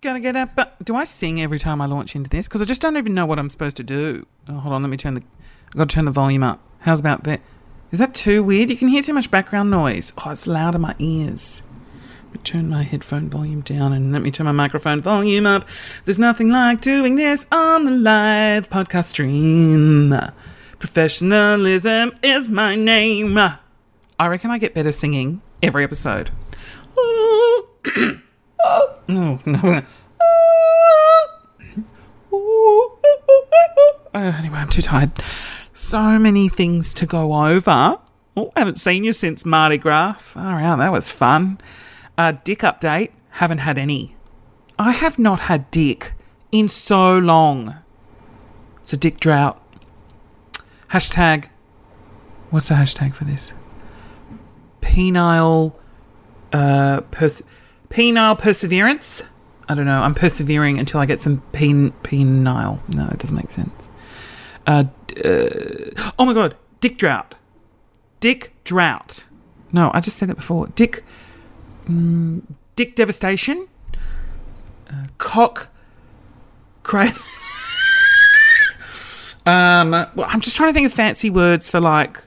Gonna get up. But do I sing every time I launch into this? Because I just don't even know what I'm supposed to do. Oh, hold on, let me turn the. I've got to turn the volume up. How's about that? Is that too weird? You can hear too much background noise. Oh, it's loud in my ears. Turn my headphone volume down and let me turn my microphone volume up. There's nothing like doing this on the live podcast stream. Professionalism is my name. I reckon I get better singing every episode. oh, no. Uh, anyway, I'm too tired. So many things to go over. Oh, haven't seen you since Mardi Gras. All right, that was fun. Uh, dick update. Haven't had any. I have not had dick in so long. It's a dick drought. Hashtag. What's the hashtag for this? Penile. Uh, pers- penile perseverance. I don't know. I'm persevering until I get some pen penile. No, it doesn't make sense. Uh, uh, oh my god, dick drought. Dick drought. No, I just said that before. Dick. Mm, dick devastation. Uh, cock. Cra- um. Well, I'm just trying to think of fancy words for like.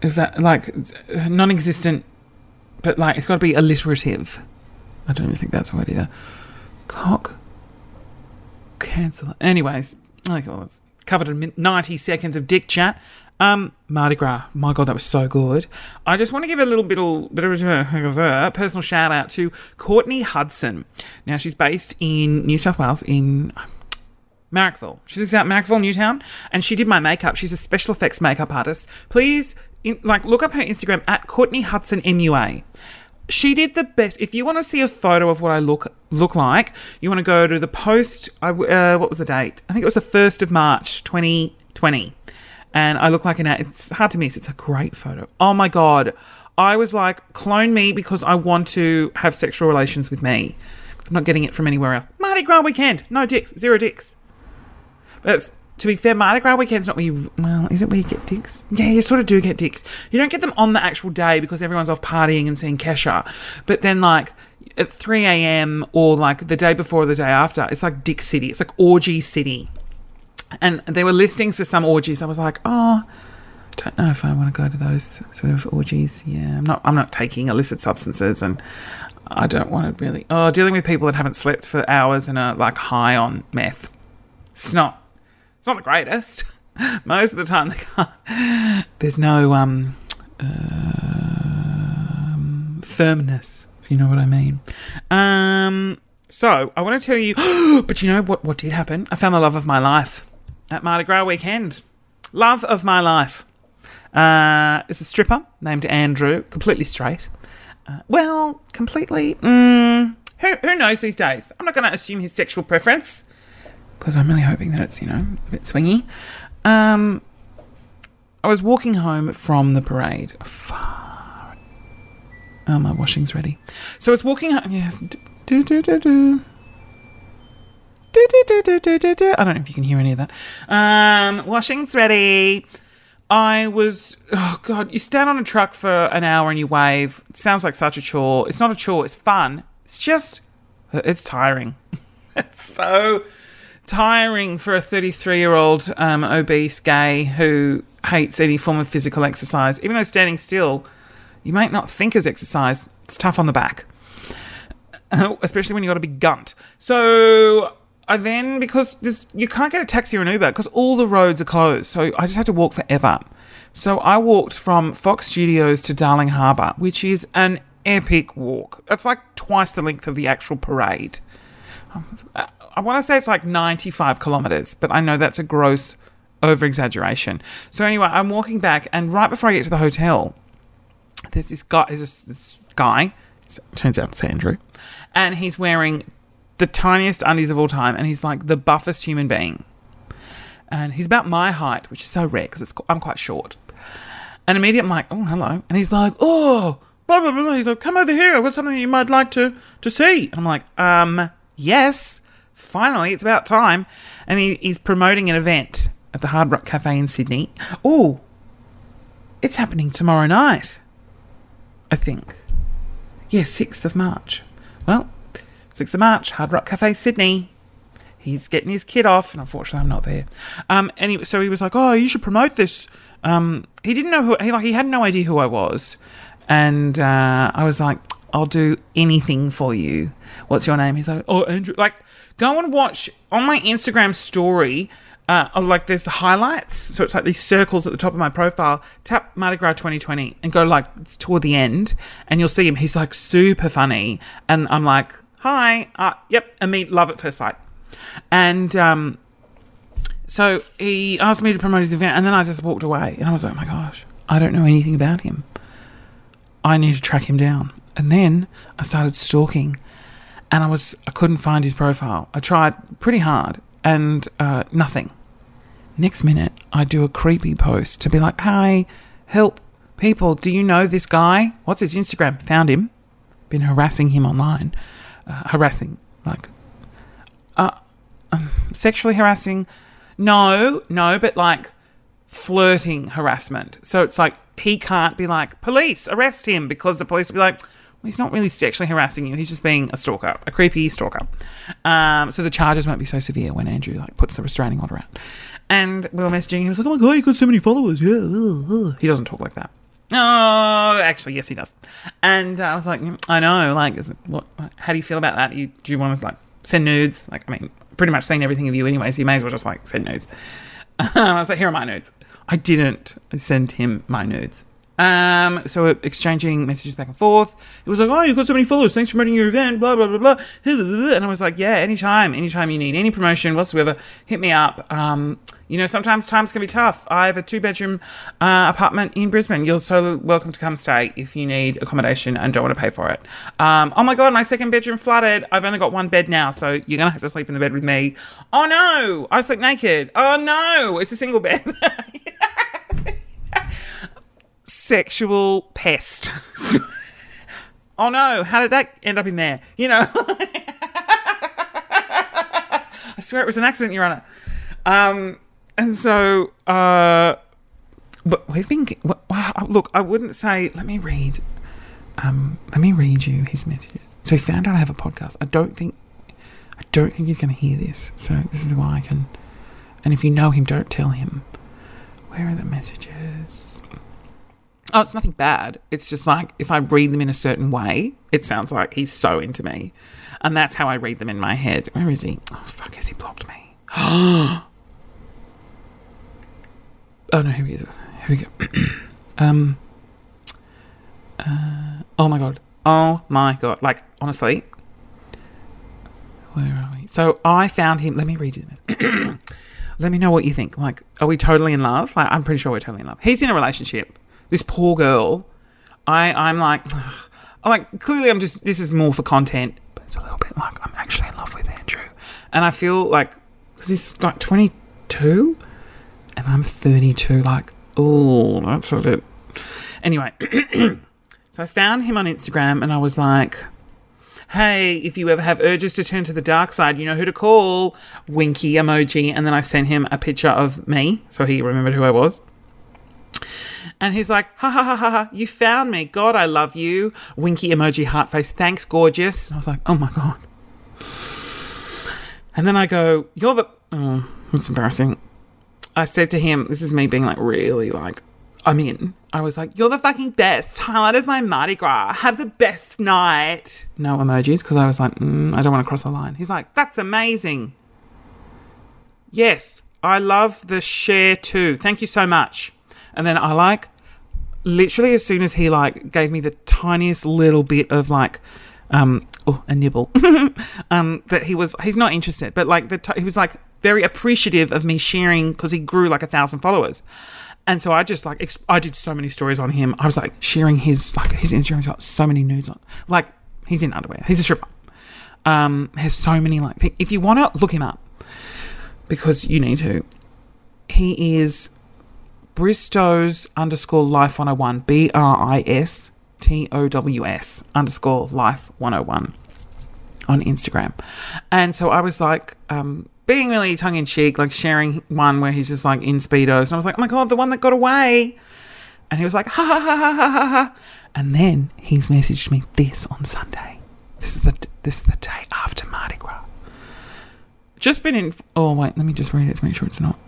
That like non-existent, but like it's got to be alliterative. I don't even think that's a word either. Cock. Cancel. Anyways, like well, it's covered in 90 seconds of dick chat. Um, Mardi Gras. My God, that was so good. I just want to give a little bit of, bit of a personal shout out to Courtney Hudson. Now, she's based in New South Wales in Marrickville. She lives out Marrickville, Newtown, and she did my makeup. She's a special effects makeup artist. Please, in, like, look up her Instagram at Courtney Hudson MUA she did the best. If you want to see a photo of what I look look like, you want to go to the post. I, uh, what was the date? I think it was the first of March, twenty twenty, and I look like an. It's hard to miss. It's a great photo. Oh my god, I was like, clone me because I want to have sexual relations with me. I'm not getting it from anywhere else. Mardi Gras weekend, no dicks, zero dicks. It's, to be fair, Mardi Gras weekend's not where you. Well, is it where you get dicks? Yeah, you sort of do get dicks. You don't get them on the actual day because everyone's off partying and seeing Kesha. But then, like, at 3 a.m. or like the day before or the day after, it's like Dick City. It's like Orgy City. And there were listings for some orgies. I was like, oh, I don't know if I want to go to those sort of orgies. Yeah, I'm not. I'm not taking illicit substances, and I don't want to really. Oh, dealing with people that haven't slept for hours and are like high on meth. It's not it's not the greatest. Most of the time, they can't. There's no um, um, firmness, if you know what I mean. Um, so I want to tell you, but you know what? What did happen? I found the love of my life at Mardi Gras weekend. Love of my life. Uh, is a stripper named Andrew, completely straight. Uh, well, completely. Mm, who, who knows these days? I'm not going to assume his sexual preference because I'm really hoping that it's, you know, a bit swingy. Um, I was walking home from the parade. Far. Oh, my washing's ready. So I was walking home. Yeah. Do, do, do, do. Do, do, do, do, do, do. I don't know if you can hear any of that. Um, washing's ready. I was, oh God, you stand on a truck for an hour and you wave. It sounds like such a chore. It's not a chore, it's fun. It's just, it's tiring. it's so tiring for a 33 year old um, obese gay who hates any form of physical exercise. Even though standing still, you might not think is exercise. It's tough on the back, especially when you've got a big gunt. So I then, because you can't get a taxi or an Uber because all the roads are closed. So I just had to walk forever. So I walked from Fox Studios to Darling Harbour, which is an epic walk. It's like twice the length of the actual parade. I want to say it's like 95 kilometers, but I know that's a gross over exaggeration. So anyway, I'm walking back, and right before I get to the hotel, there's this guy. There's this, this guy. Turns out it's Andrew, and he's wearing the tiniest undies of all time, and he's like the buffest human being. And he's about my height, which is so rare because I'm quite short. And immediately I'm like, oh hello, and he's like, oh, blah blah blah. He's like, come over here. I've got something you might like to to see. And I'm like, um, yes finally, it's about time. And he, he's promoting an event at the Hard Rock Cafe in Sydney. Oh, it's happening tomorrow night, I think. Yeah, 6th of March. Well, 6th of March, Hard Rock Cafe, Sydney. He's getting his kid off, and unfortunately, I'm not there. Um, anyway, so he was like, "Oh, you should promote this." Um, he didn't know who he like. He had no idea who I was, and uh, I was like, "I'll do anything for you." What's your name? He's like, "Oh, Andrew." Like, go and watch on my Instagram story. Uh, like there's the highlights, so it's like these circles at the top of my profile. Tap Mardi Gras 2020 and go like it's toward the end, and you'll see him. He's like super funny, and I'm like, "Hi, uh, yep," and meet love at first sight. And um, so he asked me to promote his event, and then I just walked away. And I was like, oh my gosh, I don't know anything about him. I need to track him down. And then I started stalking, and I was I couldn't find his profile. I tried pretty hard, and uh, nothing. Next minute, I do a creepy post to be like, "Hi, help, people! Do you know this guy? What's his Instagram? Found him. Been harassing him online, uh, harassing like, uh, sexually harassing. No, no, but like flirting harassment. So it's like he can't be like, police, arrest him, because the police will be like, he's not really sexually harassing you. He's just being a stalker, a creepy stalker. Um, so the charges won't be so severe when Andrew like puts the restraining order out. And we were messaging. He was like, "Oh my god, you got so many followers." Yeah, uh, uh." he doesn't talk like that. Oh, actually, yes, he does. And uh, I was like, "Mm, I know. Like, it, what? How do you feel about that? You, do you want to like send nudes? Like, I mean, pretty much seen everything of you anyway, so you may as well just like send nudes. I was like, here are my nudes. I didn't send him my nudes. Um, so we're exchanging messages back and forth. It was like, oh, you've got so many followers. Thanks for promoting your event. Blah blah blah blah. And I was like, yeah, anytime, anytime you need any promotion whatsoever, hit me up. Um, you know, sometimes times can be tough. I have a two bedroom uh, apartment in Brisbane. You're so welcome to come stay if you need accommodation and don't want to pay for it. Um, oh my god, my second bedroom flooded. I've only got one bed now, so you're gonna have to sleep in the bed with me. Oh no, I sleep naked. Oh no, it's a single bed. Sexual pest. oh no, how did that end up in there? You know. I swear it was an accident, Your Honour. Um, and so, uh, but we've been. Wow, look, I wouldn't say. Let me read. Um, let me read you his messages. So he found out I have a podcast. I don't think. I don't think he's going to hear this. So this is why I can. And if you know him, don't tell him. Where are the messages? Oh, it's nothing bad. It's just like if I read them in a certain way, it sounds like he's so into me. And that's how I read them in my head. Where is he? Oh, fuck, has he blocked me? oh, no, here he is. Here we go. um, uh, oh my god. Oh my god. Like, honestly. Where are we? So I found him. Let me read you this. Let me know what you think. Like, are we totally in love? Like, I'm pretty sure we're totally in love. He's in a relationship. This poor girl. I, I'm like, I'm like, clearly I'm just, this is more for content, but it's a little bit like I'm actually in love with Andrew. And I feel like, because he's like 22 and I'm 32, like, oh, that's a bit. Anyway, so I found him on Instagram and I was like, hey, if you ever have urges to turn to the dark side, you know who to call. Winky emoji. And then I sent him a picture of me so he remembered who I was. And he's like, ha ha ha ha ha, you found me. God, I love you. Winky emoji heart face. Thanks, gorgeous. And I was like, oh my God. And then I go, you're the. Oh, it's embarrassing. I said to him, this is me being like really like, I'm in. I was like, you're the fucking best. Highlight of my Mardi Gras. Have the best night. No emojis because I was like, mm, I don't want to cross the line. He's like, that's amazing. Yes, I love the share too. Thank you so much. And then I like, literally as soon as he like gave me the tiniest little bit of like, um, oh, a nibble, um, that he was, he's not interested, but like the, t- he was like very appreciative of me sharing because he grew like a thousand followers. And so I just like ex- I did so many stories on him. I was like sharing his like his Instagram's got so many nudes on. Like he's in underwear. He's a stripper. Um, has so many like. Th- if you want to look him up, because you need to. He is Bristows underscore life one hundred one. B R I S T O W S underscore life one hundred one on Instagram. And so I was like, um, being really tongue in cheek, like sharing one where he's just like in Speedos. And I was like, oh my God, the one that got away. And he was like, ha ha ha ha ha ha. And then he's messaged me this on Sunday. This is the this is the day after Mardi Gras. Just been in. Oh wait, let me just read it to make sure it's not.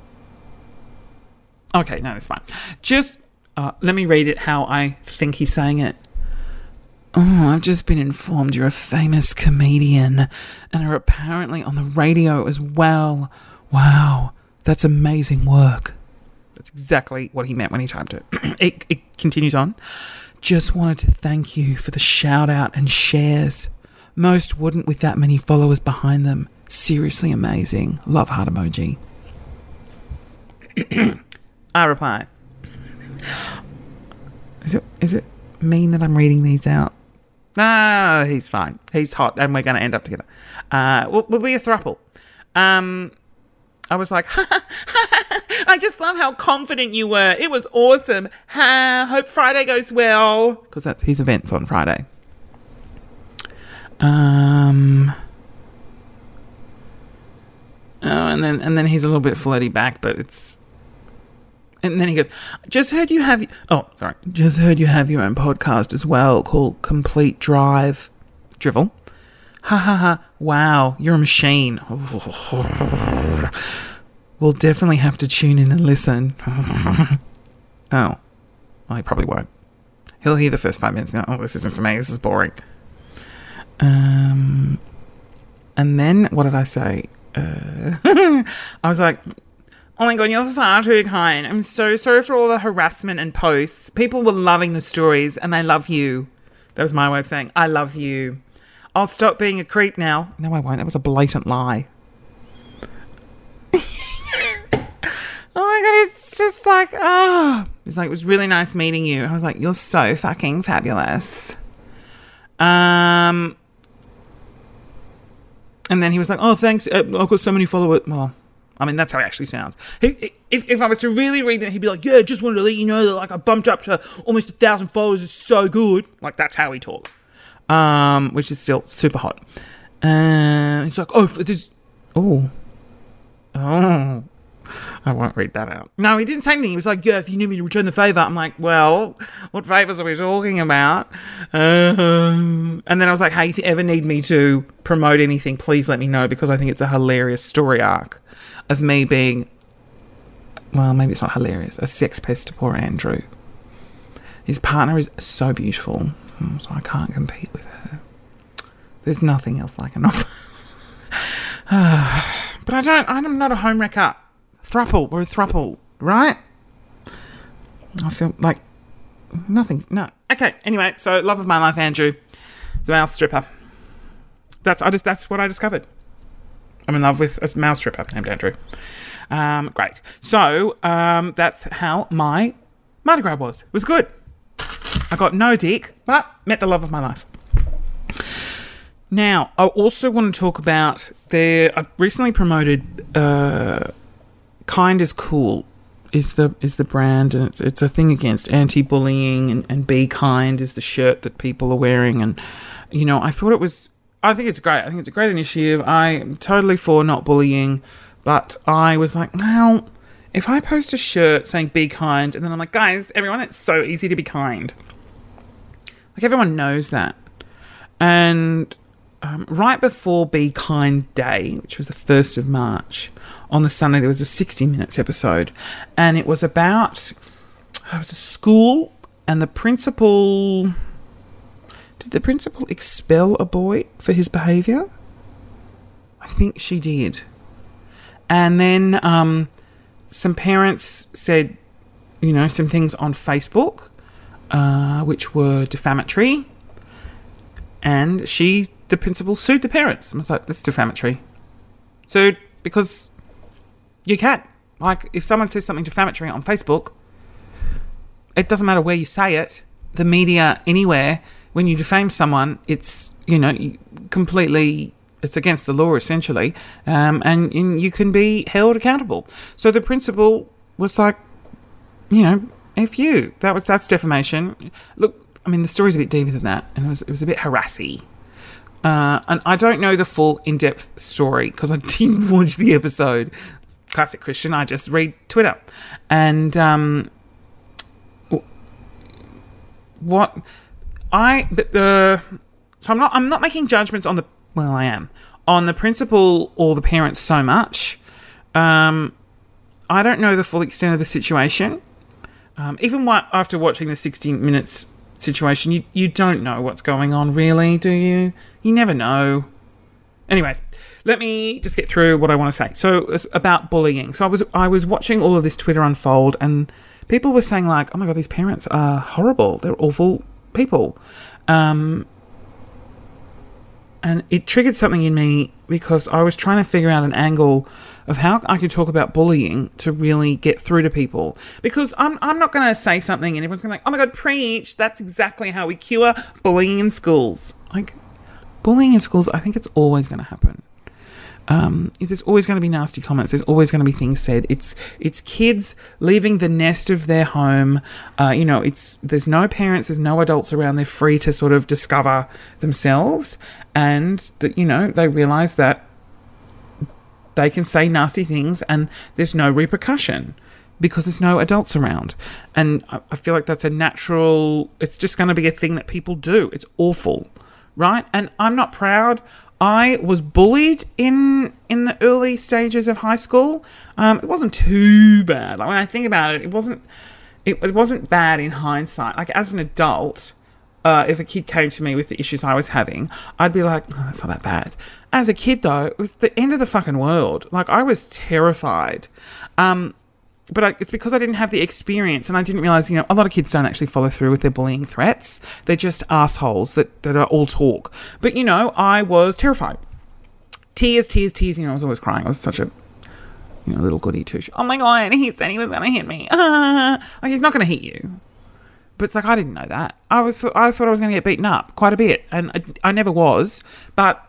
Okay, no, that's fine. Just uh, let me read it how I think he's saying it. Oh, I've just been informed you're a famous comedian and are apparently on the radio as well. Wow, that's amazing work. That's exactly what he meant when he typed it. it, it continues on. Just wanted to thank you for the shout out and shares. Most wouldn't with that many followers behind them. Seriously amazing. Love heart emoji. I reply. Is it is it mean that I'm reading these out? No, he's fine. He's hot, and we're going to end up together. Uh, we'll, we'll be a thruple. Um, I was like, I just love how confident you were. It was awesome. Ha, hope Friday goes well. Because that's his events on Friday. Um. Oh, and then and then he's a little bit flirty back, but it's. And then he goes, "Just heard you have oh sorry, just heard you have your own podcast as well called Complete Drive, Drivel." Ha ha ha! Wow, you're a machine. we'll definitely have to tune in and listen. oh, well, he probably won't. He'll hear the first five minutes. And go, oh, this isn't for me. This is boring. Um, and then what did I say? Uh, I was like, "Oh my god, you're far too kind. I'm so sorry for all the harassment and posts. People were loving the stories, and they love you." That was my way of saying, "I love you." I'll stop being a creep now. No, I won't. That was a blatant lie. oh my god, it's just like, oh. It's like, it was really nice meeting you. I was like, you're so fucking fabulous. Um, and then he was like, oh, thanks. Uh, I've got so many followers. Well, I mean, that's how it actually sounds. He, if, if I was to really read that, he'd be like, yeah, just wanted to let you know that like I bumped up to almost a thousand followers. It's so good. Like, that's how he talks um, which is still super hot. And he's like, oh, there's, oh, oh, I won't read that out. No, he didn't say anything. He was like, yeah, if you need me to return the favor. I'm like, well, what favors are we talking about? Um, and then I was like, hey, if you ever need me to promote anything, please let me know because I think it's a hilarious story arc of me being, well, maybe it's not hilarious, a sex pest to poor Andrew. His partner is so beautiful. Hmm, so I can't compete with her. There's nothing else I can offer. but I don't. I'm not a home wrecker. Thruple. We're a thruple, right? I feel like nothing's no. Okay. Anyway, so love of my life, Andrew. It's a mouse stripper. That's I just that's what I discovered. I'm in love with a mouse stripper named Andrew. Um, great. So um, that's how my Mardi Gras was. It was good. I got no dick, but met the love of my life. Now, I also want to talk about the I recently promoted uh, "Kind is Cool" is the is the brand, and it's it's a thing against anti-bullying, and, and "Be Kind" is the shirt that people are wearing, and you know, I thought it was. I think it's great. I think it's a great initiative. I'm totally for not bullying, but I was like, well, if I post a shirt saying "Be Kind," and then I'm like, guys, everyone, it's so easy to be kind. Like everyone knows that. And um, right before Be Kind Day, which was the 1st of March, on the Sunday, there was a 60 Minutes episode. And it was about, it was a school, and the principal. Did the principal expel a boy for his behaviour? I think she did. And then um, some parents said, you know, some things on Facebook uh, which were defamatory. And she, the principal, sued the parents. I was like, that's defamatory. So, because you can't, Like, if someone says something defamatory on Facebook, it doesn't matter where you say it, the media, anywhere, when you defame someone, it's, you know, completely it's against the law essentially, um, and, and, you can be held accountable. So the principal was like, you know, if you that was that's defamation. Look, I mean the story's a bit deeper than that, and it was it was a bit harassy. Uh, and I don't know the full in depth story because I didn't watch the episode. Classic Christian. I just read Twitter, and um, what I the so I'm not I'm not making judgments on the well I am on the principal or the parents so much. Um, I don't know the full extent of the situation. Um, even after watching the 60 minutes situation, you you don't know what's going on really, do you? You never know. Anyways, let me just get through what I want to say. So about bullying. So I was I was watching all of this Twitter unfold, and people were saying like, "Oh my god, these parents are horrible. They're awful people." Um, and it triggered something in me because I was trying to figure out an angle of how I could talk about bullying to really get through to people. Because I'm, I'm not going to say something and everyone's going to be like, oh my God, preach. That's exactly how we cure bullying in schools. Like, bullying in schools, I think it's always going to happen. Um, there's always going to be nasty comments. There's always going to be things said. It's it's kids leaving the nest of their home. Uh, you know, it's there's no parents, there's no adults around. They're free to sort of discover themselves, and that you know they realize that they can say nasty things and there's no repercussion because there's no adults around. And I, I feel like that's a natural. It's just going to be a thing that people do. It's awful, right? And I'm not proud. I was bullied in in the early stages of high school. Um, it wasn't too bad. Like when I think about it, it wasn't it, it wasn't bad in hindsight. Like as an adult, uh, if a kid came to me with the issues I was having, I'd be like, oh, that's not that bad. As a kid, though, it was the end of the fucking world. Like I was terrified. Um, but I, it's because I didn't have the experience and I didn't realize, you know, a lot of kids don't actually follow through with their bullying threats. They're just assholes that, that are all talk. But, you know, I was terrified. Tears, tears, tears. You know, I was always crying. I was such a, you know, little goody two. Oh my God, he said he was going to hit me. Like, he's not going to hit you. But it's like, I didn't know that. I, was, I thought I was going to get beaten up quite a bit. And I, I never was. But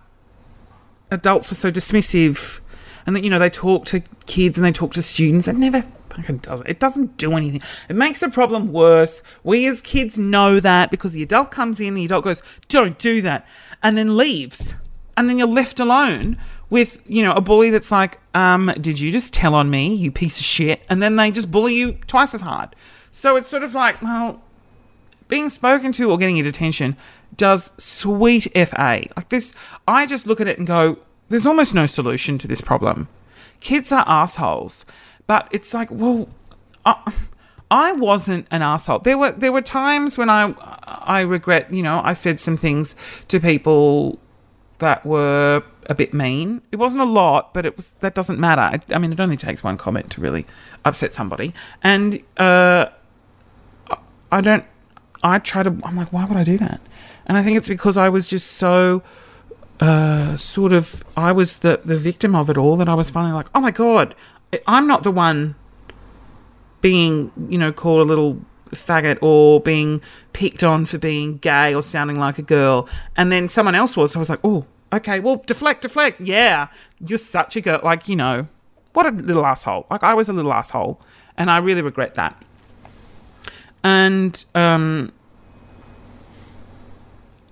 adults were so dismissive and that you know they talk to kids and they talk to students and never fucking does it. Doesn't do anything. It makes the problem worse. We as kids know that because the adult comes in, the adult goes, "Don't do that," and then leaves, and then you're left alone with you know a bully that's like, um, "Did you just tell on me, you piece of shit?" And then they just bully you twice as hard. So it's sort of like, well, being spoken to or getting your detention does sweet fa like this. I just look at it and go, "There's almost no solution to this problem." Kids are assholes. But it's like, well, I, I wasn't an asshole. There were there were times when I I regret, you know, I said some things to people that were a bit mean. It wasn't a lot, but it was that doesn't matter. I, I mean, it only takes one comment to really upset somebody, and uh, I don't. I try to. I'm like, why would I do that? And I think it's because I was just so. Uh, sort of, I was the the victim of it all. That I was finally like, oh my god, I'm not the one being, you know, called a little faggot or being picked on for being gay or sounding like a girl. And then someone else was. So I was like, oh, okay, well, deflect, deflect. Yeah, you're such a girl. Like, you know, what a little asshole. Like, I was a little asshole. And I really regret that. And, um,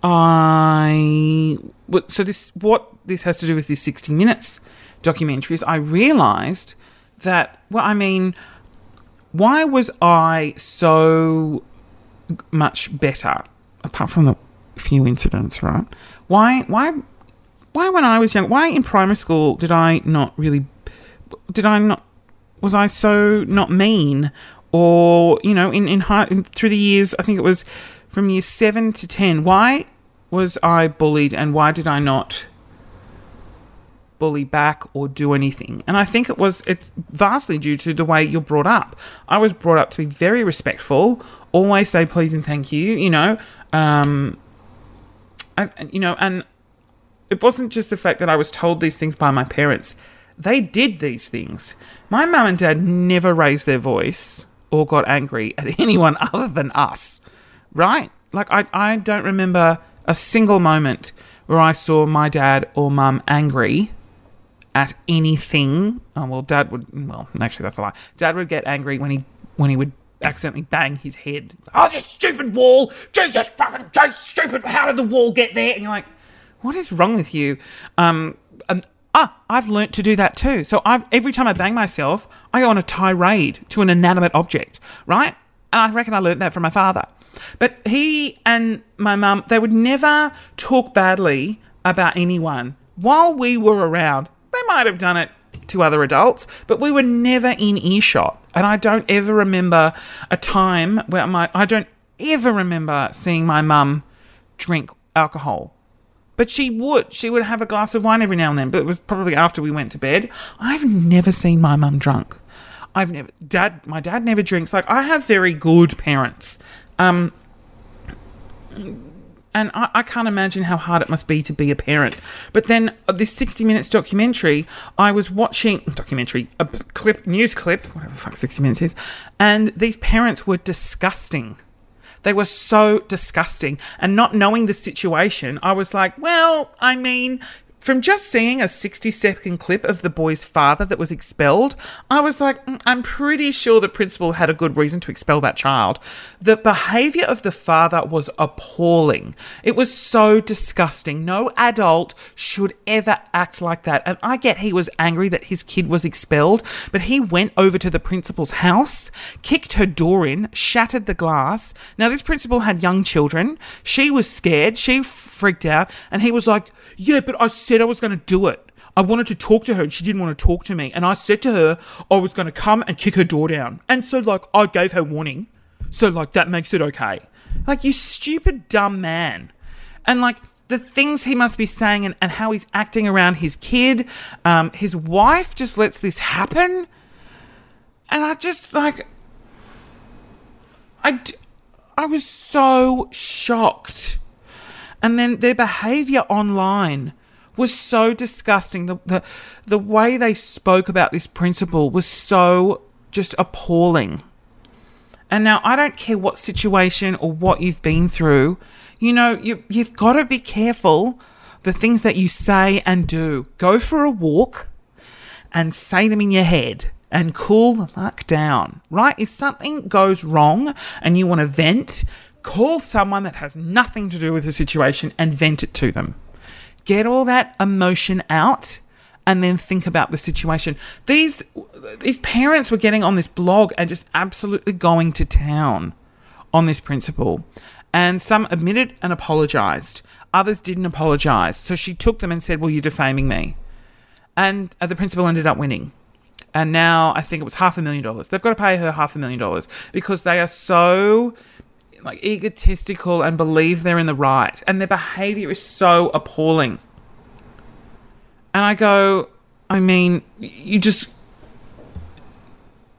I. So, this, what this has to do with this 60 Minutes documentary is I realized that, well, I mean, why was I so much better, apart from the few incidents, right? Why, why, why when I was young, why in primary school did I not really, did I not, was I so not mean? Or, you know, in, in high, in, through the years, I think it was from year seven to 10, why was I bullied and why did I not bully back or do anything. And I think it was it's vastly due to the way you're brought up. I was brought up to be very respectful, always say please and thank you, you know. Um and, you know, and it wasn't just the fact that I was told these things by my parents. They did these things. My mum and dad never raised their voice or got angry at anyone other than us. Right? Like I I don't remember a single moment where I saw my dad or mum angry at anything. Oh, well, Dad would. Well, actually, that's a lie. Dad would get angry when he when he would accidentally bang his head. Oh, this stupid wall! Jesus fucking Jesus, stupid! How did the wall get there? And you're like, what is wrong with you? Um, and, ah, I've learnt to do that too. So I've every time I bang myself, I go on a tirade to an inanimate object, right? And I reckon I learnt that from my father. But he and my mum, they would never talk badly about anyone while we were around. Might have done it to other adults, but we were never in earshot. And I don't ever remember a time where my I don't ever remember seeing my mum drink alcohol. But she would. She would have a glass of wine every now and then, but it was probably after we went to bed. I've never seen my mum drunk. I've never dad my dad never drinks. Like I have very good parents. Um and I, I, can't imagine how hard it must be to be a parent. But then uh, this 60 minutes documentary, I was watching documentary, a clip, news clip, whatever fuck 60 minutes is, and these parents were disgusting. They were so disgusting. And not knowing the situation, I was like, well, I mean, from just seeing a 60 second clip of the boy's father that was expelled, I was like, mm, I'm pretty sure the principal had a good reason to expel that child. The behavior of the father was appalling. It was so disgusting. No adult should ever act like that. And I get he was angry that his kid was expelled, but he went over to the principal's house, kicked her door in, shattered the glass. Now, this principal had young children. She was scared. She freaked out. And he was like, Yeah, but I said I was going to do it. I wanted to talk to her and she didn't want to talk to me. And I said to her I was going to come and kick her door down. And so, like, I gave her warning. So, like, that makes it okay. Like, you stupid, dumb man. And, like, the things he must be saying and, and how he's acting around his kid. Um, his wife just lets this happen. And I just, like, I, I was so shocked and then their behavior online was so disgusting. The, the, the way they spoke about this principal was so just appalling. And now I don't care what situation or what you've been through, you know, you, you've got to be careful the things that you say and do. Go for a walk and say them in your head and cool the fuck down, right? If something goes wrong and you want to vent, Call someone that has nothing to do with the situation and vent it to them. Get all that emotion out and then think about the situation. These these parents were getting on this blog and just absolutely going to town on this principal. And some admitted and apologized. Others didn't apologize. So she took them and said, "Well, you're defaming me." And uh, the principal ended up winning. And now I think it was half a million dollars. They've got to pay her half a million dollars because they are so like egotistical and believe they're in the right, and their behavior is so appalling. And I go, I mean, you just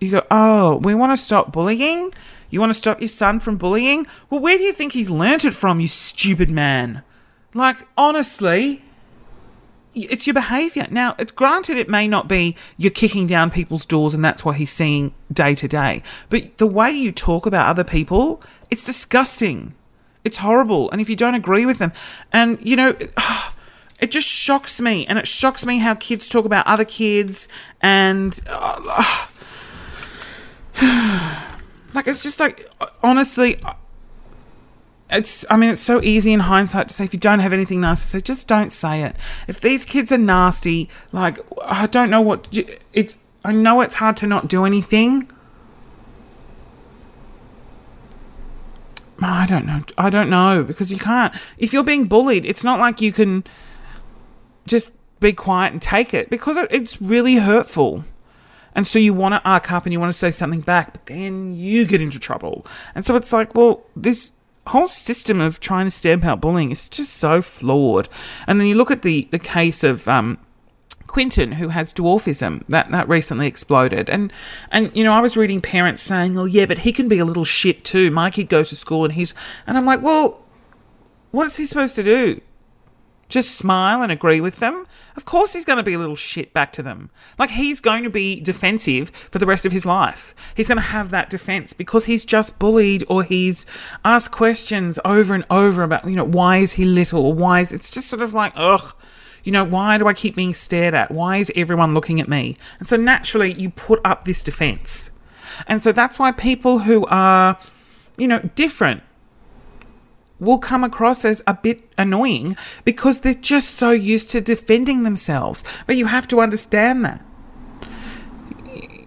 you go, oh, we want to stop bullying. You want to stop your son from bullying? Well, where do you think he's learnt it from, you stupid man? Like, honestly, it's your behavior. Now, it's granted it may not be you're kicking down people's doors and that's what he's seeing day to day, but the way you talk about other people, it's disgusting. It's horrible. And if you don't agree with them, and you know, it just shocks me, and it shocks me how kids talk about other kids, and uh, like it's just like honestly it's i mean it's so easy in hindsight to say if you don't have anything nice to say just don't say it. If these kids are nasty like i don't know what it's i know it's hard to not do anything. I don't know i don't know because you can't if you're being bullied it's not like you can just be quiet and take it because it's really hurtful. And so you want to arc up and you want to say something back but then you get into trouble. And so it's like well this whole system of trying to stamp out bullying is just so flawed. And then you look at the, the case of um, Quinton, who has dwarfism, that, that recently exploded. And, and, you know, I was reading parents saying, oh, yeah, but he can be a little shit too. My kid goes to school and he's. And I'm like, well, what is he supposed to do? Just smile and agree with them, of course he's going to be a little shit back to them. Like he's going to be defensive for the rest of his life. He's going to have that defense because he's just bullied or he's asked questions over and over about, you know, why is he little or why is it's just sort of like, ugh, you know, why do I keep being stared at? Why is everyone looking at me? And so naturally you put up this defense. And so that's why people who are, you know, different will come across as a bit annoying because they're just so used to defending themselves. But you have to understand that.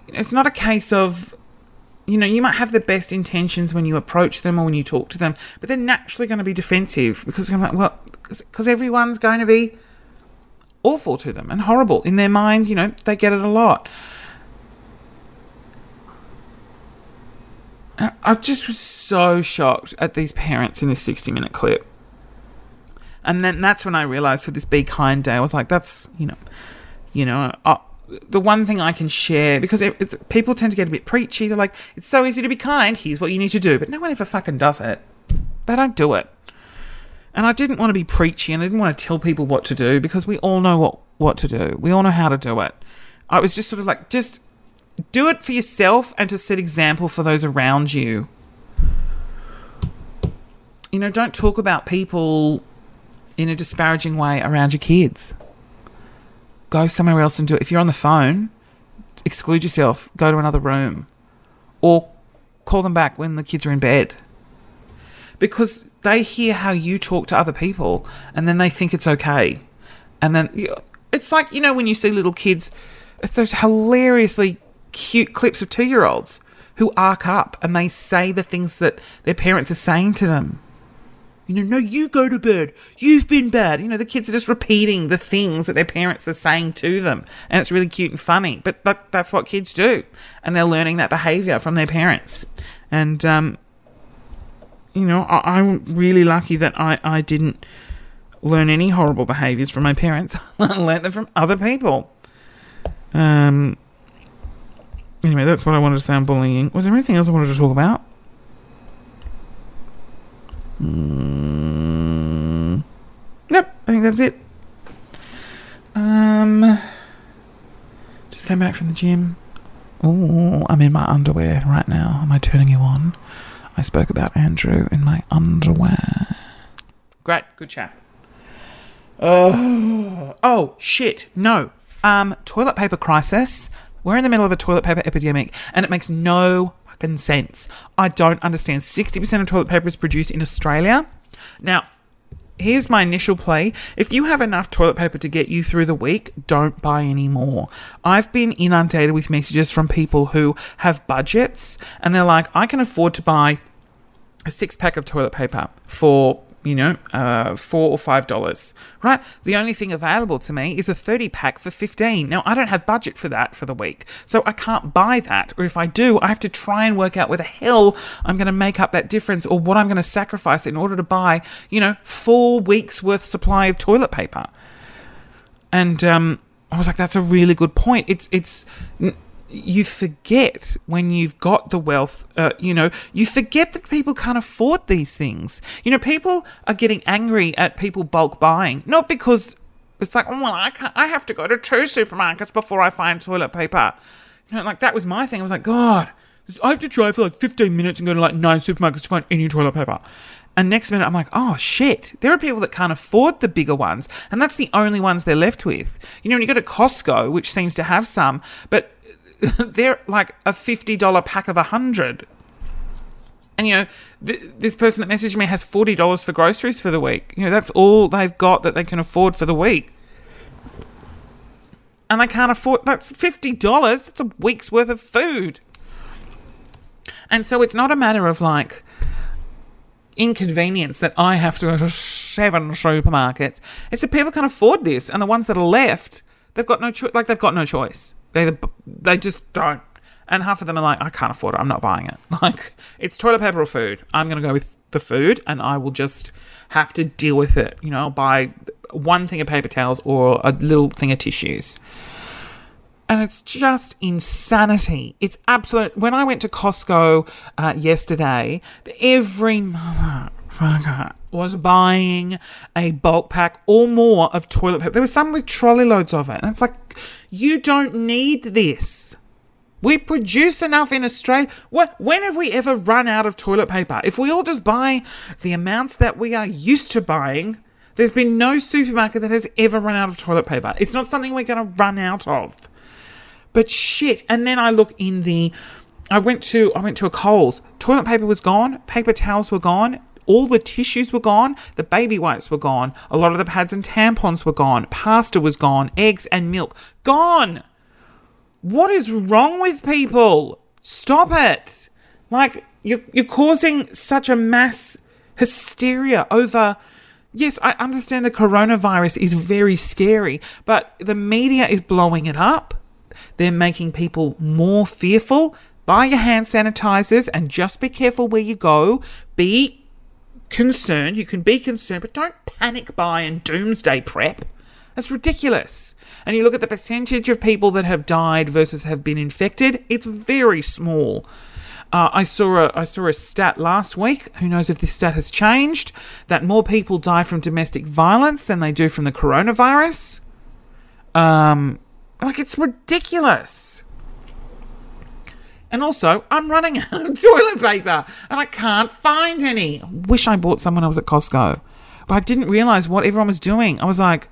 It's not a case of you know, you might have the best intentions when you approach them or when you talk to them, but they're naturally going to be defensive because I'm like, well, because everyone's going to be awful to them and horrible in their mind. You know, they get it a lot. I just was so shocked at these parents in this 60 minute clip. And then that's when I realized for this Be Kind Day, I was like, that's, you know, you know, the one thing I can share, because it, people tend to get a bit preachy. They're like, it's so easy to be kind. Here's what you need to do. But no one ever fucking does it. They don't do it. And I didn't want to be preachy and I didn't want to tell people what to do because we all know what, what to do. We all know how to do it. I was just sort of like, just do it for yourself and to set example for those around you. You know, don't talk about people in a disparaging way around your kids. Go somewhere else and do it. If you're on the phone, exclude yourself, go to another room, or call them back when the kids are in bed. Because they hear how you talk to other people and then they think it's okay. And then it's like, you know, when you see little kids, those hilariously cute clips of two year olds who arc up and they say the things that their parents are saying to them. You know, no, you go to bed. You've been bad. You know, the kids are just repeating the things that their parents are saying to them. And it's really cute and funny. But, that's what kids do. And they're learning that behavior from their parents. And, um, you know, I, am really lucky that I, I didn't learn any horrible behaviors from my parents. I learned them from other people. Um, Anyway, that's what I wanted to say on bullying. Was there anything else I wanted to talk about? Mm. Nope, I think that's it. Um, just came back from the gym. Oh, I'm in my underwear right now. Am I turning you on? I spoke about Andrew in my underwear. Great, good chat. Oh, oh shit! No, um, toilet paper crisis. We're in the middle of a toilet paper epidemic and it makes no fucking sense. I don't understand. 60% of toilet paper is produced in Australia. Now, here's my initial play. If you have enough toilet paper to get you through the week, don't buy any more. I've been inundated with messages from people who have budgets and they're like, I can afford to buy a six pack of toilet paper for you know, uh, four or five dollars, right? The only thing available to me is a 30 pack for 15. Now, I don't have budget for that for the week, so I can't buy that. Or if I do, I have to try and work out where the hell I'm going to make up that difference or what I'm going to sacrifice in order to buy, you know, four weeks worth supply of toilet paper. And, um, I was like, that's a really good point. It's, it's, you forget when you've got the wealth, uh, you know, you forget that people can't afford these things. You know, people are getting angry at people bulk buying, not because it's like, oh, well, I, can't, I have to go to two supermarkets before I find toilet paper. You know, like that was my thing. I was like, God, I have to drive for like 15 minutes and go to like nine supermarkets to find any toilet paper. And next minute, I'm like, oh shit, there are people that can't afford the bigger ones. And that's the only ones they're left with. You know, when you go to Costco, which seems to have some, but they're like a $50 pack of 100 and you know th- this person that messaged me has $40 for groceries for the week you know that's all they've got that they can afford for the week and they can't afford that's $50 it's a week's worth of food and so it's not a matter of like inconvenience that I have to go to seven supermarkets. It's that people can afford this, and the ones that are left, they've got no choice. Like they've got no choice. They they just don't. And half of them are like, I can't afford it. I'm not buying it. Like it's toilet paper or food. I'm gonna go with the food, and I will just have to deal with it. You know, I'll buy one thing of paper towels or a little thing of tissues. And it's just insanity. It's absolute. When I went to Costco uh, yesterday, every motherfucker was buying a bulk pack or more of toilet paper. There was some with trolley loads of it. And it's like, you don't need this. We produce enough in Australia. When have we ever run out of toilet paper? If we all just buy the amounts that we are used to buying, there's been no supermarket that has ever run out of toilet paper. It's not something we're going to run out of. But shit. And then I look in the I went to I went to a Coles. Toilet paper was gone, paper towels were gone, all the tissues were gone, the baby wipes were gone, a lot of the pads and tampons were gone, pasta was gone, eggs and milk gone. What is wrong with people? Stop it. Like you're you're causing such a mass hysteria over. Yes, I understand the coronavirus is very scary, but the media is blowing it up. They're making people more fearful. Buy your hand sanitizers and just be careful where you go. Be concerned. You can be concerned, but don't panic buy and doomsday prep. That's ridiculous. And you look at the percentage of people that have died versus have been infected, it's very small. Uh, I saw a I saw a stat last week. Who knows if this stat has changed? That more people die from domestic violence than they do from the coronavirus. Um, like it's ridiculous. And also, I'm running out of toilet paper and I can't find any. Wish I bought some when I was at Costco, but I didn't realize what everyone was doing. I was like,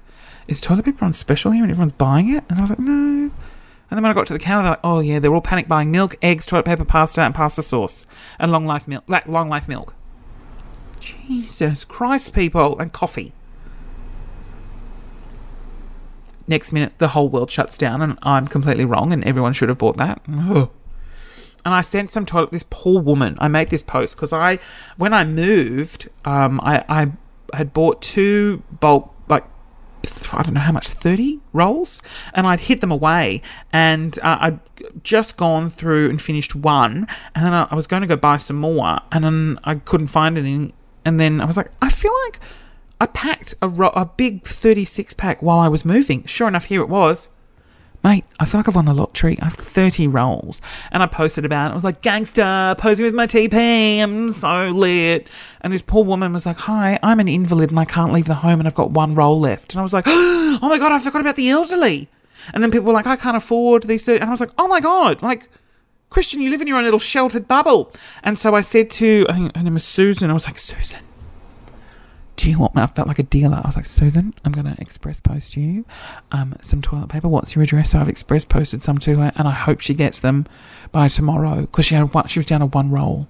"Is toilet paper on special here?" And everyone's buying it, and I was like, "No." And then when I got to the counter, they're like, "Oh yeah, they're all panic buying milk, eggs, toilet paper, pasta, and pasta sauce, and long life milk, like long life milk." Jesus Christ, people, and coffee. Next minute, the whole world shuts down, and I'm completely wrong, and everyone should have bought that. And I sent some toilet. This poor woman. I made this post because I, when I moved, um, I, I had bought two bulk like I don't know how much, 30 rolls, and I'd hid them away. And uh, I'd just gone through and finished one, and then I, I was going to go buy some more, and then I couldn't find any. And then I was like, I feel like I packed a, ro- a big 36 pack while I was moving. Sure enough, here it was. Mate, I feel like I've won the lottery. I have 30 rolls. And I posted about it. I was like, gangster, posing with my TP. I'm so lit. And this poor woman was like, Hi, I'm an invalid and I can't leave the home and I've got one roll left. And I was like, Oh my God, I forgot about the elderly. And then people were like, I can't afford these 30. And I was like, Oh my God, like, Christian, you live in your own little sheltered bubble. And so I said to, I think her name was Susan, I was like, Susan, do you want me? I felt like a dealer. I was like, Susan, I'm going to express post you um, some toilet paper. What's your address? So I've express posted some to her, and I hope she gets them by tomorrow because she had one, she was down to one roll.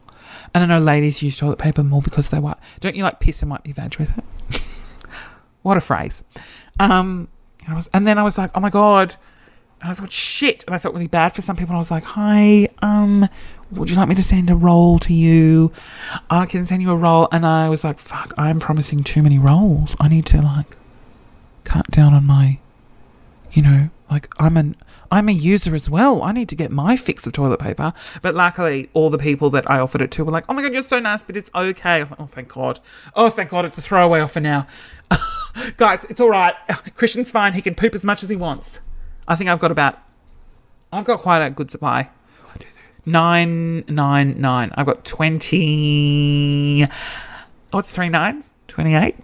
And I know ladies use toilet paper more because they wipe. Don't you like piss and wipe your vag with it? what a phrase. Um, and, was, and then I was like, oh my god. And I thought, shit. And I felt really bad for some people. And I was like, hi, um, would you like me to send a roll to you? I can send you a roll. And I was like, fuck, I'm promising too many rolls. I need to like cut down on my, you know, like I'm an I'm a user as well. I need to get my fix of toilet paper. But luckily, all the people that I offered it to were like, "Oh my god, you're so nice, but it's okay." Like, oh, thank God. Oh, thank God, it's a throwaway offer now. Guys, it's all right. Christian's fine. He can poop as much as he wants. I think I've got about. I've got quite a good supply. Nine, nine, nine. I've got 20. Oh, it's three nines? 28?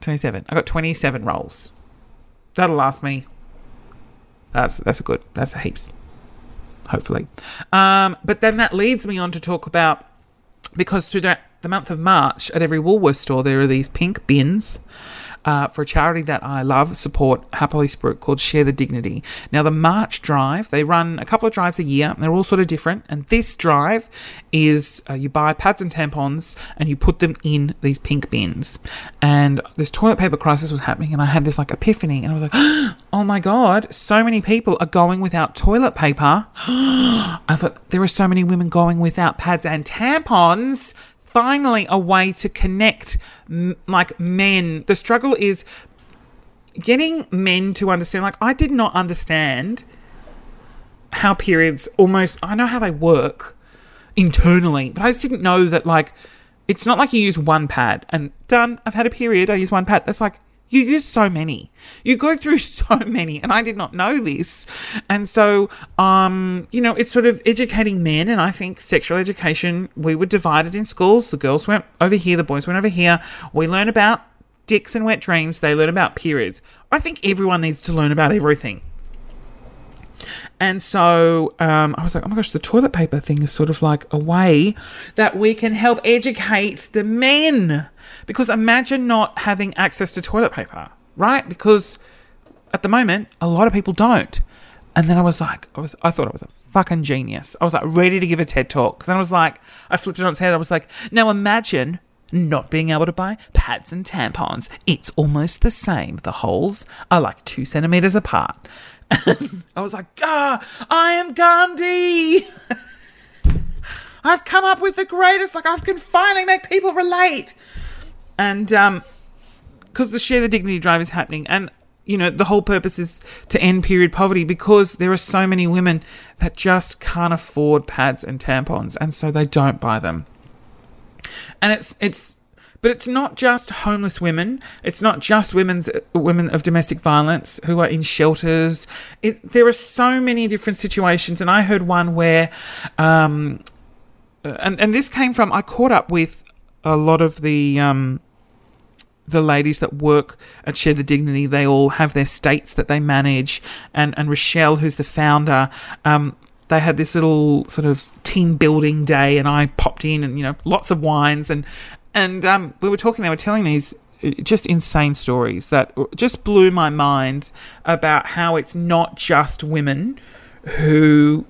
27. I've got 27 rolls. That'll last me. That's that's a good. That's a heaps. Hopefully. Um, but then that leads me on to talk about because through the, the month of March at every Woolworths store there are these pink bins uh, for a charity that I love, support, happily spirit called Share the Dignity. Now, the March drive, they run a couple of drives a year. They're all sort of different. And this drive is uh, you buy pads and tampons and you put them in these pink bins. And this toilet paper crisis was happening, and I had this like epiphany, and I was like, oh my God, so many people are going without toilet paper. I thought there are so many women going without pads and tampons finally a way to connect m- like men. The struggle is getting men to understand. Like, I did not understand how periods almost, I know how they work internally, but I just didn't know that, like, it's not like you use one pad and done, I've had a period, I use one pad. That's like, you use so many. You go through so many, and I did not know this. And so, um, you know, it's sort of educating men, and I think sexual education, we were divided in schools. The girls went over here, the boys went over here. We learn about dicks and wet dreams, they learn about periods. I think everyone needs to learn about everything. And so um, I was like, oh my gosh, the toilet paper thing is sort of like a way that we can help educate the men. Because imagine not having access to toilet paper, right? Because at the moment, a lot of people don't. And then I was like, I was, I thought I was a fucking genius. I was like ready to give a TED talk. Because then I was like, I flipped it on its head. I was like, now imagine not being able to buy pads and tampons. It's almost the same. The holes are like two centimeters apart. I was like, ah, I am Gandhi. I've come up with the greatest, like, I can finally make people relate. And, um, because the share the dignity drive is happening and you know the whole purpose is to end period poverty because there are so many women that just can't afford pads and tampons and so they don't buy them and it's it's but it's not just homeless women. It's not just women's women of domestic violence who are in shelters. It, there are so many different situations. And i heard one where um and and this came from i caught up with a lot of the um the ladies that work at Share the Dignity, they all have their states that they manage. And, and Rochelle, who's the founder, um, they had this little sort of team building day, and I popped in, and you know, lots of wines, and and um, we were talking. They were telling these uh, just insane stories that just blew my mind about how it's not just women who.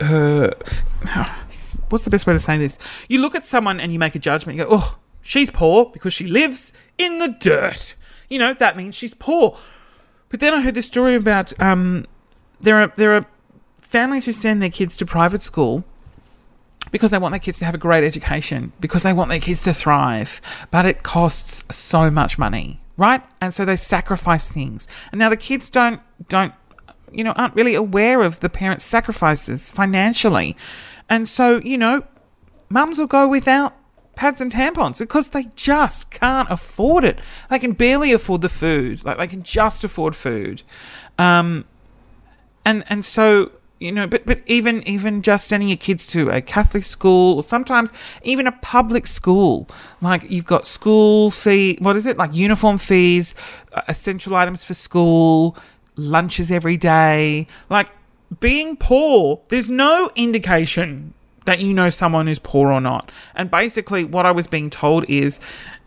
Uh, what's the best way to say this? You look at someone and you make a judgment. You go, oh, She's poor because she lives in the dirt. You know, that means she's poor. But then I heard this story about um, there are there are families who send their kids to private school because they want their kids to have a great education, because they want their kids to thrive, but it costs so much money, right? And so they sacrifice things. And now the kids don't don't you know aren't really aware of the parents' sacrifices financially. And so, you know, mums will go without pads and tampons because they just can't afford it. They can barely afford the food. Like they can just afford food. Um, and and so you know, but but even even just sending your kids to a Catholic school or sometimes even a public school, like you've got school fee, what is it like uniform fees, uh, essential items for school, lunches every day, like being poor. There's no indication that you know someone is poor or not. And basically, what I was being told is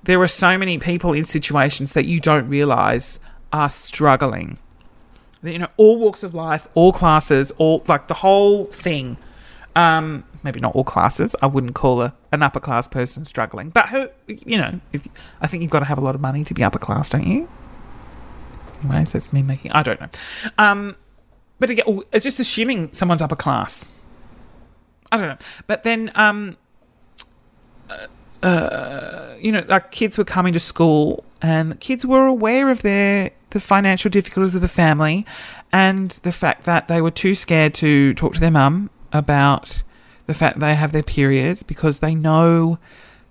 there are so many people in situations that you don't realize are struggling. You know, all walks of life, all classes, all like the whole thing. Um, maybe not all classes. I wouldn't call a, an upper class person struggling, but who, you know, if, I think you've got to have a lot of money to be upper class, don't you? Anyways, that's me making. I don't know. Um, but again, oh, it's just assuming someone's upper class. I don't know. But then, um, uh, uh, you know, like kids were coming to school, and kids were aware of their the financial difficulties of the family, and the fact that they were too scared to talk to their mum about the fact they have their period because they know,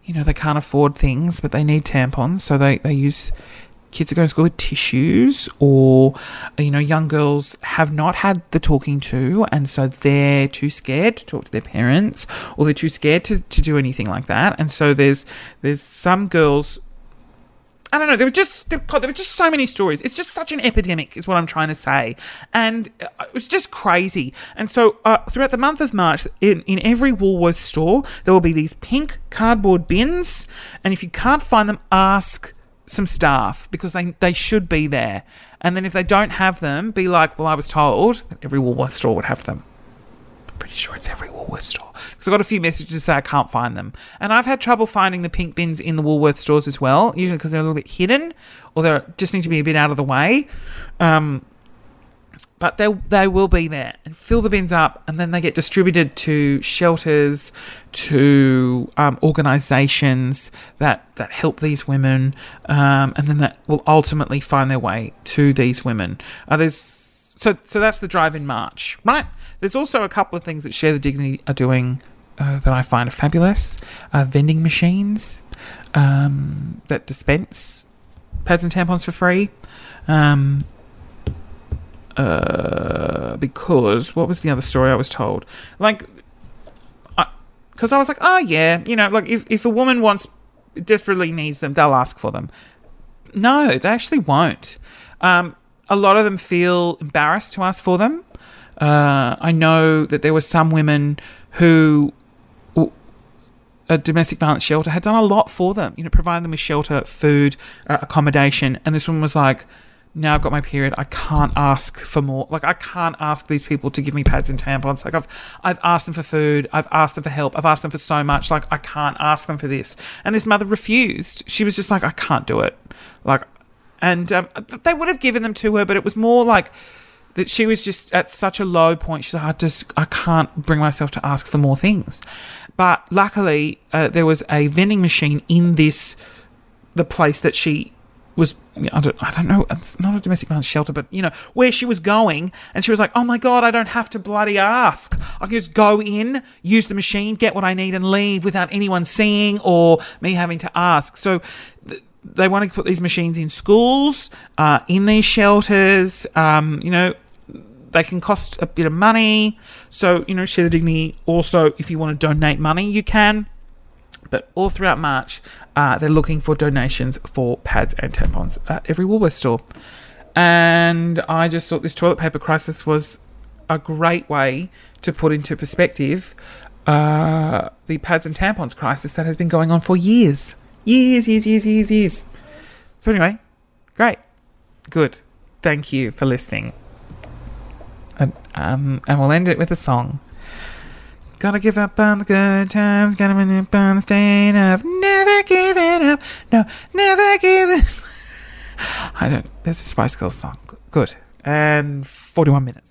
you know, they can't afford things, but they need tampons, so they they use kids are going to school with tissues or you know young girls have not had the talking to and so they're too scared to talk to their parents or they're too scared to, to do anything like that. And so there's there's some girls I don't know. There were just there were just so many stories. It's just such an epidemic, is what I'm trying to say, and uh, it was just crazy. And so, uh, throughout the month of March, in in every Woolworth store, there will be these pink cardboard bins, and if you can't find them, ask some staff because they, they should be there. And then if they don't have them, be like, well, I was told that every Woolworth store would have them. Pretty sure it's every Woolworth store. Because I got a few messages to say I can't find them. And I've had trouble finding the pink bins in the Woolworth stores as well, usually because they're a little bit hidden or they just need to be a bit out of the way. Um, but they they will be there and fill the bins up, and then they get distributed to shelters, to um, organisations that that help these women, um, and then that will ultimately find their way to these women. Uh, there's so so that's the drive in March, right? There's also a couple of things that Share the Dignity are doing uh, that I find fabulous. Uh, vending machines um, that dispense pads and tampons for free. Um, uh, because what was the other story I was told? Like, because I, I, was like, oh yeah, you know, like if if a woman wants desperately needs them, they'll ask for them. No, they actually won't. Um, a lot of them feel embarrassed to ask for them. Uh, I know that there were some women who a domestic violence shelter had done a lot for them, you know, providing them with shelter, food, uh, accommodation, and this one was like now I've got my period. I can't ask for more. Like I can't ask these people to give me pads and tampons. Like I've I've asked them for food. I've asked them for help. I've asked them for so much. Like I can't ask them for this. And this mother refused. She was just like, I can't do it. Like, and um, they would have given them to her, but it was more like that she was just at such a low point. She's like, I just, I can't bring myself to ask for more things. But luckily, uh, there was a vending machine in this, the place that she was I don't, I don't know it's not a domestic violence shelter but you know where she was going and she was like oh my god I don't have to bloody ask I can just go in use the machine get what I need and leave without anyone seeing or me having to ask so th- they want to put these machines in schools uh, in these shelters um, you know they can cost a bit of money so you know share the dignity also if you want to donate money you can but all throughout March, uh, they're looking for donations for pads and tampons at every Woolworths store. And I just thought this toilet paper crisis was a great way to put into perspective uh, the pads and tampons crisis that has been going on for years. Years, years, years, years, years. So, anyway, great. Good. Thank you for listening. And, um, and we'll end it with a song. Gotta give up on the good times, gotta win up on the state of never giving up. No, never giving. I don't. There's a Spice Girls song. Good. And 41 minutes.